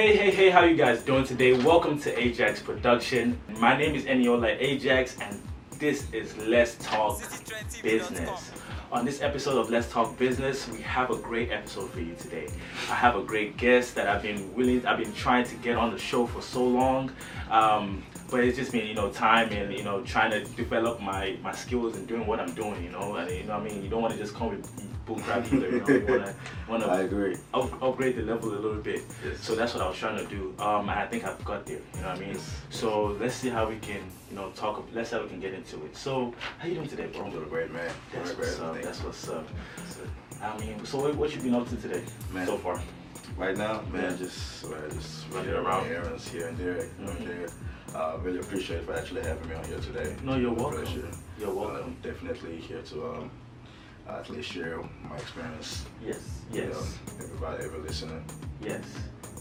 Hey, hey, hey, how you guys doing today? Welcome to Ajax Production. My name is Eniola Ajax and this is Let's Talk Business. On this episode of Let's Talk Business, we have a great episode for you today. I have a great guest that I've been willing, I've been trying to get on the show for so long. Um, but it's just been, you know, time and, you know, trying to develop my, my skills and doing what I'm doing, you know. And, you know what I mean? You don't want to just come with bullcrap either, you know. Want to want I to agree. up, upgrade the level a little bit. Yes. So that's what I was trying to do. Um, and I think I've got there. You know what I mean? Yes. So let's see how we can, you know, talk. Let's see how we can get into it. So how you doing today, bro? I'm doing great, man. That's great. what's up. Thank That's what's up. I mean, so what, what you been up to today Man. so far? Right now, man, Yeah. just uh, just Running running around. around errands here and there, here and Mhm. there. Uh, really appreciate for actually having me on here today. No, you're welcome. appreciate it. You're welcome. Um, definitely here to um, at least share my experience. Yes. with, Yes. um, everybody ever listening. Yes.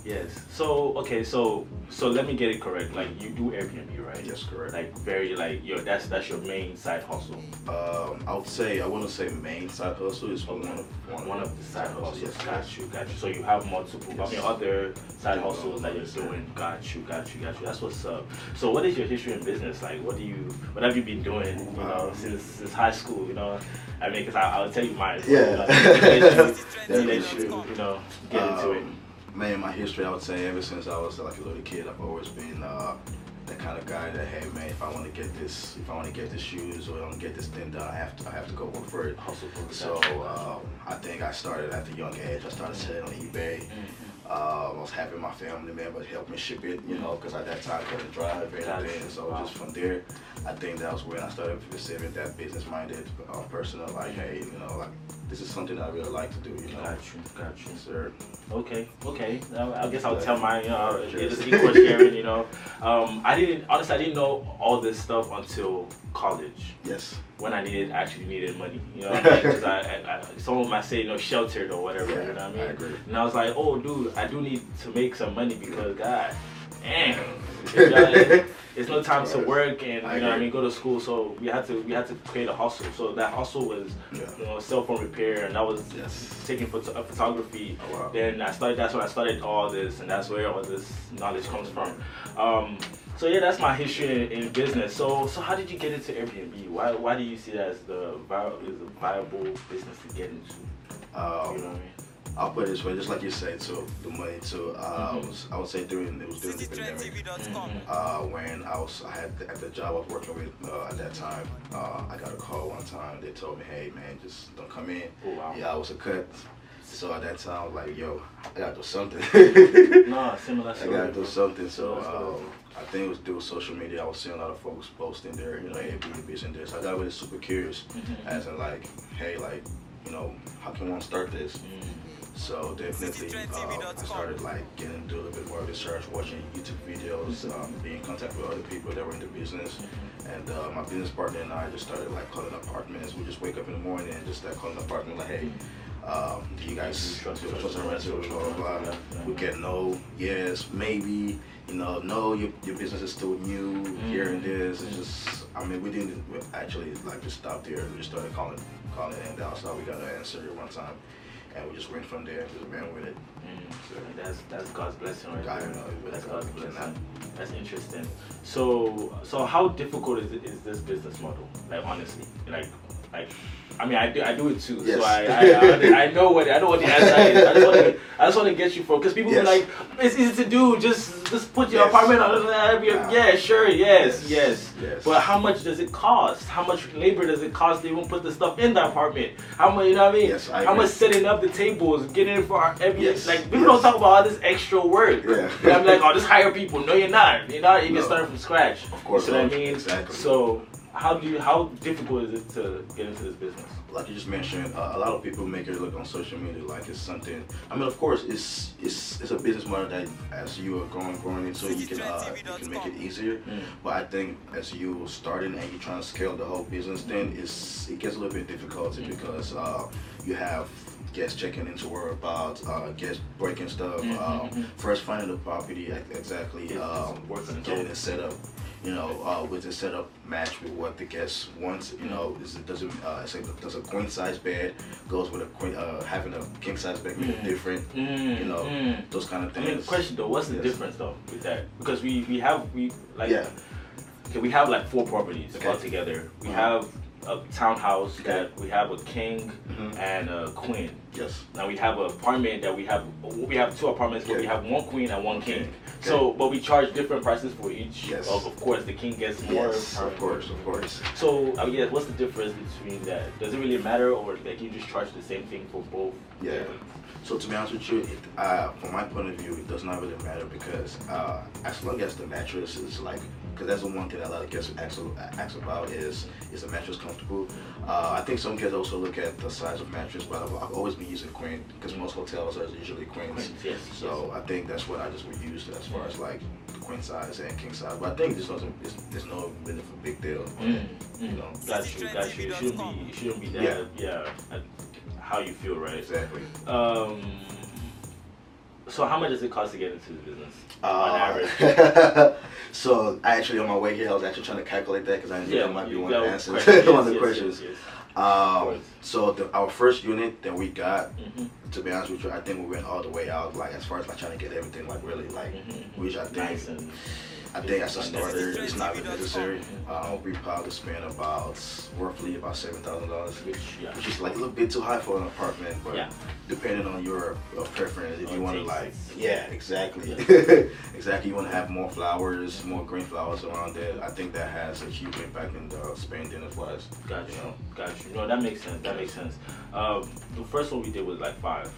Yes. So okay. So so let me get it correct. Like you do Airbnb, right? Yes, correct. Like very like your that's that's your main side hustle. Um, I would say I wouldn't say main side hustle is one of one, One of the side hustles. Yes, Got you, got you. So you have multiple, I mean, other side hustles that you're doing. Got you, got you, got you. That's what's up. So what is your history in business? Like, what do you, what have you been doing, you know, Um, since, since high school, you know? I mean, because I'll tell you mine. Yeah. You know, let you, you, you know, get into it. Man, my history, I would say, ever since I was like a little kid, I've always been uh, that kind of guy that, hey, man, if I want to get this, if I want to get the shoes or I want to get this thing done, I have to, I have to go work for it. Hustle for the So um, I think I started at a young age. I started selling on eBay. Mm-hmm. Uh, I was having my family members help me ship it, you know, because at that time I couldn't drive anything. So Wow. just from there, I think that was when I started receiving that business-minded uh, person of like, hey, you know, like this is something I really like to do, you know. Got you, got you. Sir. Okay, okay. Now, I guess I'll tell know, Sure. it's equal sharing. You know, um, I didn't honestly. I didn't know all this stuff until college Yes. when I needed actually needed money. You know, because I, I, I, someone might say you know sheltered or whatever. Yeah, you know what I mean? I agree. And I was like, oh, dude, I do need to make some money because God, damn, it's no time to work and I you know I mean go to school. So we had to we had to create a hustle. So that hustle was Yeah. you know cell phone repair and that was Yes. taking photo- uh, photography. Oh, wow. Then I started. That's when I started all this, and that's where all this knowledge comes from. Um, so yeah, that's my history in, in business. So so how did you get into Airbnb? Why why do you see that as the vi- is a viable business to get into? Um, You know what I mean? I'll put it this way, just like you said, to the money to uh, Mhm. was, I would say during it was during the pandemic. Uh, when I was I had at the job I was working with uh, at that time, uh, I got a call one time. They told me, "Hey man, just don't come in." Oh wow. Yeah, I was a cut. So at that time, I was like, "Yo, I gotta do something." No, similar I gotta do something. So um, I think it was through social media. I was seeing a lot of folks posting their, you know, Airbnbs and this. I got really super curious, Mhm. as in like, hey, like, you know, how can one start this? Mm. So definitely, uh, I started like getting into a little bit more research, watching YouTube videos, um, being in contact with other people that were in the business, and uh, my business partner and I just started like calling apartments. We just wake up in the morning and just start calling apartments like, hey, um, do you guys Do trust- do and rental? Blah blah blah. We get no, yes, maybe. You know, no, your, your business is still new here and this. It's just, I mean, we didn't we actually like just stop there. We just started calling, calling and that's how we got an answer one time, and we just went from there and just ran with it. Mm. And That's that's God's blessing right God, there. That's God's blessing. cannot- That's interesting. So so how difficult is is this business model? Like honestly, like like. I mean, I do, I do it too, Yes. so I, I, I, I know what I know what the answer is. I just want to, I just want to get you for because people Yes. be like, it's easy to do, just just put your Yes. apartment on. Yeah, yeah, sure, yes, Yes. yes. But how much does it cost? How much labor does it cost to even put the stuff in the apartment? How much, you know what I mean? Yes, I how agree. much setting up the tables, getting it for our every Yes, like people don't talk about all this extra work. Yeah. And I'm like, oh, just hire people. No, you're not. You're not. You No. can start from scratch. Of course You see what I mean? Exactly. So how do you? How difficult is it to get into this business? Like you just mentioned, uh, a lot of people make it look on social media like it's something. I mean, of course, it's it's it's a business model that as you are growing, growing into, you can uh, you can make it easier. Mm. But I think as you starting and you're trying to scale the whole business, then it's it gets a little bit difficult because uh, you have guests checking into whereabouts, uh, guests breaking stuff, Mhm, um, mhm. first finding the property exactly, um, getting it set up. You know, uh, with the setup match with what the guest wants. You know, is it doesn't uh, say does a queen size bed goes with a queen uh, having a king size bed Mm. different, Mm, you know, mm. those kind of I things. mean, question though, what's the Yes. difference though with that? Because we we have we like Yeah. okay, we have like four properties Okay. all together. We Mhm. have a townhouse Okay. that we have a king Mhm. and a queen. Yes. Now we have an apartment that we have we have two apartments where we have one queen and one Okay. king. So but we charge different prices for each. Yes. Of, of course the king gets more. Yes, of course, of course. So I guess what's the difference between that? Does it really matter or like you just charge the same thing for both? Yeah. So to be honest with you, it, uh, from my point of view, it does not really matter because uh, as long as the mattress is like, because that's the one thing that a lot of guests ask, ask about is is the mattress comfortable? Uh, I think some guests also look at the size of mattress, but I've, I've always been using queen because most hotels are usually queens. Queens, yes, So I think that's what I just would use as far as like the queen size and king size. But I think this doesn't, it's, there's no really a big deal. on Mm, You mm. know. Got you, got you. It shouldn't be, it shouldn't be that. Yeah. uh, how you feel, right? Exactly. Um. So how much does it cost to get into the business on Uh, average? so I actually on my way here, I was actually trying to calculate that because I knew that might be one of the answers, questions. one of the Yes, yes, questions. yes, Um, so the, our first unit that we got, yes. Mhm, to be honest with you, I think we went all the way out, like as far as like trying to get everything like really like, mhm. which I think Nice and I think as a starter, it's not really necessary. Uh, we probably spent about roughly about seven thousand dollars, which yeah. which is like a little bit too high for an apartment, but Yeah. depending on your uh, preference, if you want to like, yeah, exactly, exactly, you want to have more flowers, more green flowers around there. I think that has a huge impact in the spending as well as Got you. know. Got you. No, that makes sense. That makes sense. Um, the first one we did was like five.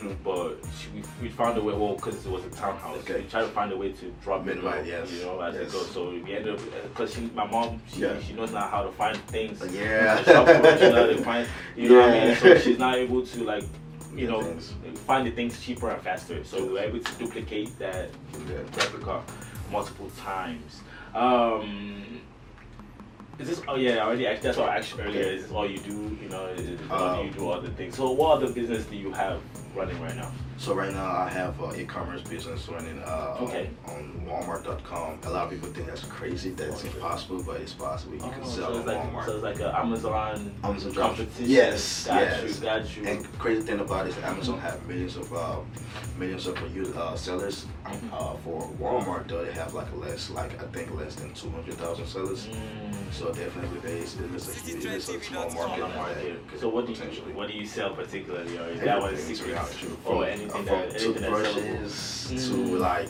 but she, we, we found a way. Well, because it was a townhouse, Okay. we tried to find a way to drop it Minimize, yes, you know, as it goes. So we ended up because she, my mom, she, Yeah. she knows now how to find things. Yeah. She knows to find, you know what I mean. So she's not able to like. You know, things. find the things cheaper and faster. So we were able to duplicate that Yeah. replica multiple times. Um, is this? Oh yeah, I already asked. That's what I asked earlier. Is this all you do? You know, is all Um, you do other things? So what other business do you have running right now? So right now I have an e-commerce business running uh, Okay. on Walmart.com. A lot of people think that's crazy, that's Okay. impossible, but it's possible. You can Oh, sell so on it's like Walmart. so it's like an Amazon, Amazon competition. Yes, got yes. you, got you. And crazy thing about it is Amazon have millions of uh, millions of uh, uh, sellers. Mhm. Uh, for Walmart though, they have like less, like I think less than two hundred thousand sellers. Mm, So definitely, there is it is a huge, it is a small market. market. So what do you what do you sell particularly, or is that one Everything, to be secret? honest with you. Or From- anything from that anything that's sellable? toothbrushes to Mm. like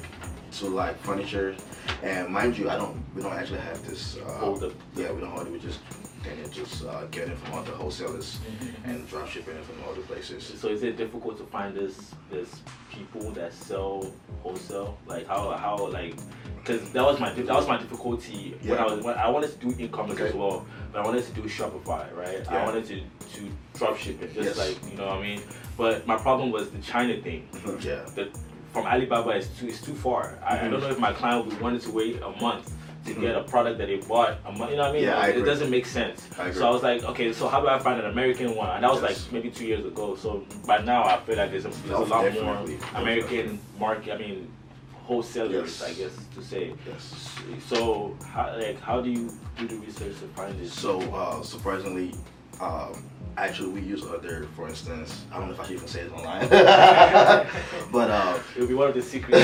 to like furniture. And mind you, I don't we don't actually have this uh, Hold up. Yeah, we don't hold it. We just and just uh, get it from other wholesalers Mhm. and drop shipping it from other places. So is it difficult to find this this people that sell wholesale? Like how how like because that was my that was my difficulty when I was when I wanted to do e-commerce as well, but I wanted to do Shopify, right? I wanted to to drop ship it, just Yes. like you know what I mean. But my problem was the China thing. yeah. The from Alibaba is too is too far. I, I don't know if my client would wanted to wait a month to get a product that they bought a month. You know what I mean? Yeah, I it doesn't make sense. I agree. So I was like, okay, so how do I find an American one? And that was Yes. like maybe two years ago. So by now I feel like there's a, there's a lot definitely. more American market. I mean, wholesalers, Yes. I guess to say. Yes. So how like how do you do the research to find this? So uh, surprisingly, um, actually we use other, for instance, I don't know if I should even say it online, but uh, It'll be one of the secrets.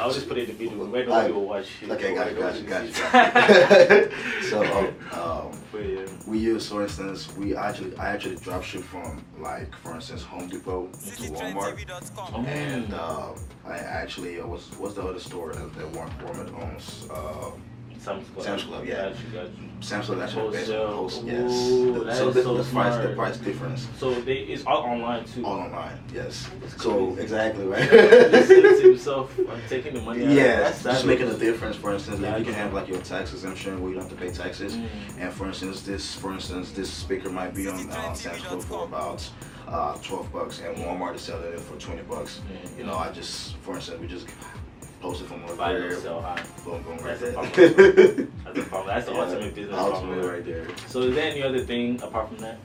I'll just put it in the video. Where I- nobody will watch. it. okay, got you, got you, Nobody got will you. so um, um, But, yeah. we use, for instance, we actually I actually drop ship from like, for instance, Home Depot to Walmart. Oh, And uh, I actually uh, what's what's the other store that, that War- Walmart owns? Uh, Sam's Club. Sam's Club, yeah. Got you, got you. Samsung actually on host, yes. Ooh, that so the, so the price the price difference So they it's all online too. all online, yes. So exactly right. Listen to himself on taking the money out. Yeah, That's just savage. making a difference. For instance, like you can have like your tax exemption where you don't have to pay taxes. Mm. And for instance, this for instance this speaker might be on uh, Sam's Club for about uh, 12 bucks, and Walmart is selling it for 20 bucks. Mm. You know, I just for instance we just from there. high. Boom, boom, right That's there. That's the problem. That's the Yeah, ultimate business ultimate problem. right there. So is there any other thing apart from that?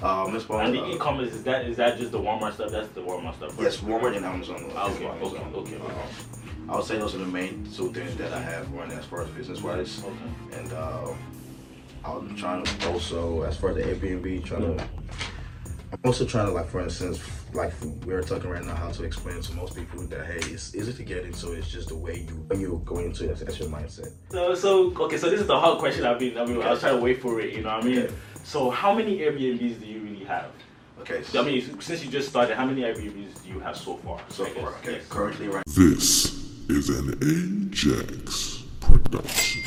Uh, Miss Bond, and the uh, e-commerce is that is that just the Walmart stuff? That's the Walmart stuff. Right? Yes, Walmart and Amazon. Ah, okay, Amazon. okay, okay, okay. I would say those are the main two things that I have running as far as business wise. Okay. And uh, I'm trying to also, as far as the Airbnb, trying to. I'm also trying to like, for instance, like we are talking right now, how to explain to most people that hey, it's easy to get into. It's just the way you when you go into it. That's your mindset. So, so okay, so this is the hard question I've been. I mean, I was trying to wait for it. You know what I mean? Okay. So, how many Airbnbs do you really have? Okay. I mean, since you just started, how many Airbnbs do you have so far? so far, okay. yes. Currently, right. This is an Ajax production.